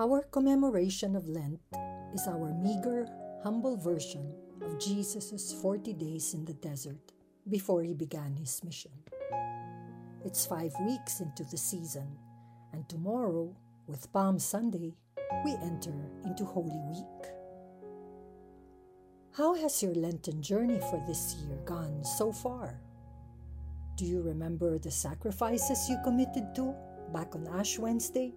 Our commemoration of Lent is our meager, humble version of Jesus' 40 days in the desert before he began his mission. It's five weeks into the season, and tomorrow, with Palm Sunday, we enter into Holy Week. How has your Lenten journey for this year gone so far? Do you remember the sacrifices you committed to back on Ash Wednesday?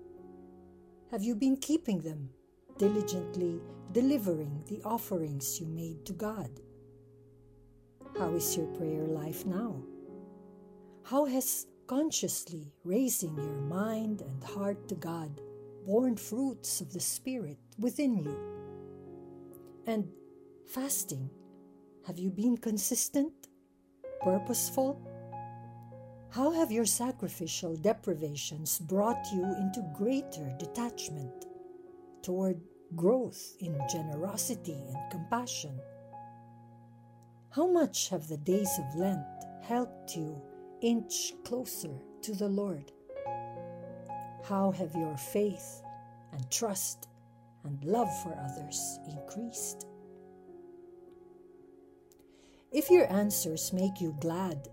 Have you been keeping them, diligently delivering the offerings you made to God? How is your prayer life now? How has consciously raising your mind and heart to God borne fruits of the Spirit within you? And fasting, have you been consistent, purposeful? How have your sacrificial deprivations brought you into greater detachment toward growth in generosity and compassion? How much have the days of Lent helped you inch closer to the Lord? How have your faith and trust and love for others increased? If your answers make you glad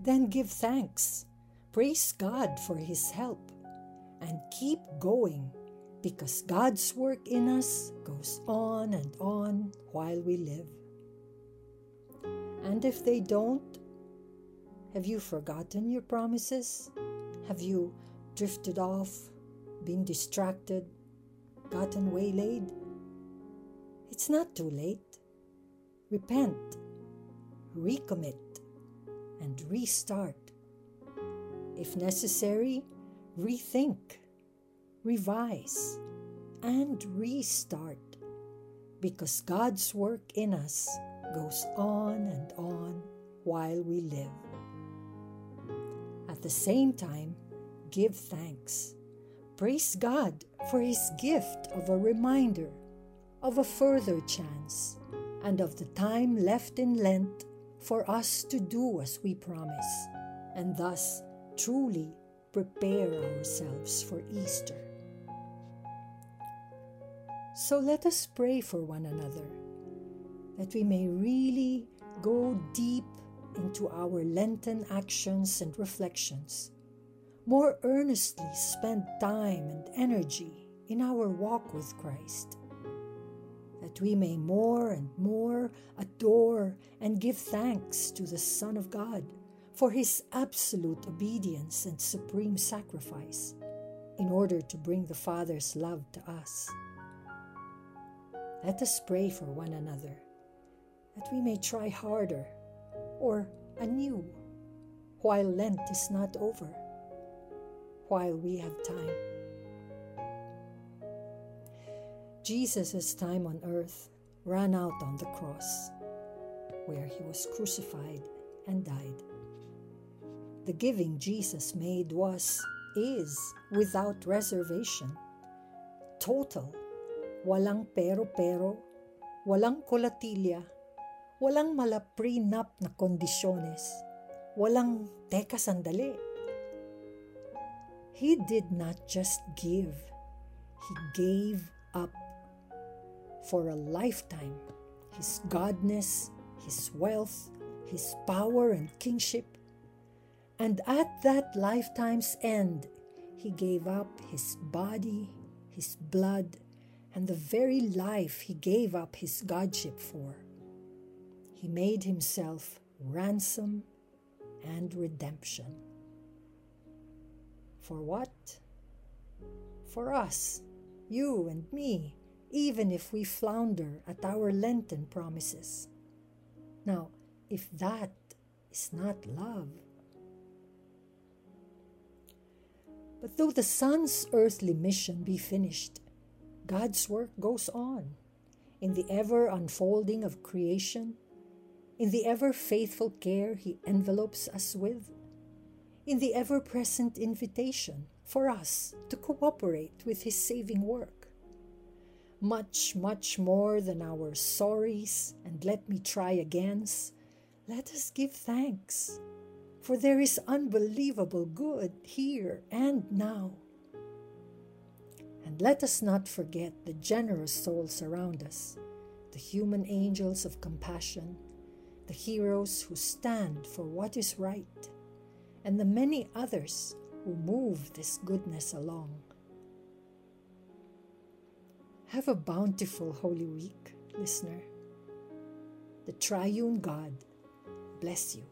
then give thanks. Praise God for His help and keep going because God's work in us goes on and on while we live. And if they don't, have you forgotten your promises? Have you drifted off, been distracted, gotten waylaid? It's not too late. Repent, recommit, and restart. If necessary, rethink, revise, and restart because God's work in us goes on and on while we live. At the same time, give thanks. Praise God for His gift of a reminder, of a further chance, and of the time left in Lent for us to do as we promise, and thus truly prepare ourselves for Easter. So let us pray for one another that we may really go deep into our Lenten actions and reflections, more earnestly spend time and energy in our walk with Christ that we may more and more adore and give thanks to the Son of God for his absolute obedience and supreme sacrifice in order to bring the Father's love to us. Let us pray for one another that we may try harder or anew while Lent is not over, while we have time. Jesus' time on earth ran out on the cross, where he was crucified and died. The giving Jesus made was, is, without reservation, total, walang pero-pero, walang kolatilya, walang malaprinap na kondisyones, walang teka sandali. He did not just give, He gave up for a lifetime his godness, his wealth, his power and kingship. And at that lifetime's end, he gave up his body, his blood, and the very life he gave up his godship for. He made himself ransom and redemption. For what? For us, you and me, even if we flounder at our Lenten promises. Now, if that is not love, but though the Son's earthly mission be finished, God's work goes on in the ever unfolding of creation, in the ever faithful care He envelopes us with, in the ever present invitation for us to cooperate with His saving work much, much more than our sorries and let me try agains, let us give thanks, for there is unbelievable good here and now. And And let us not forget the generous souls around us, the human angels of compassion, the heroes who stand for what is right, and the many others who move this goodness along. Have a bountiful Holy Week, listener. The triune God bless you.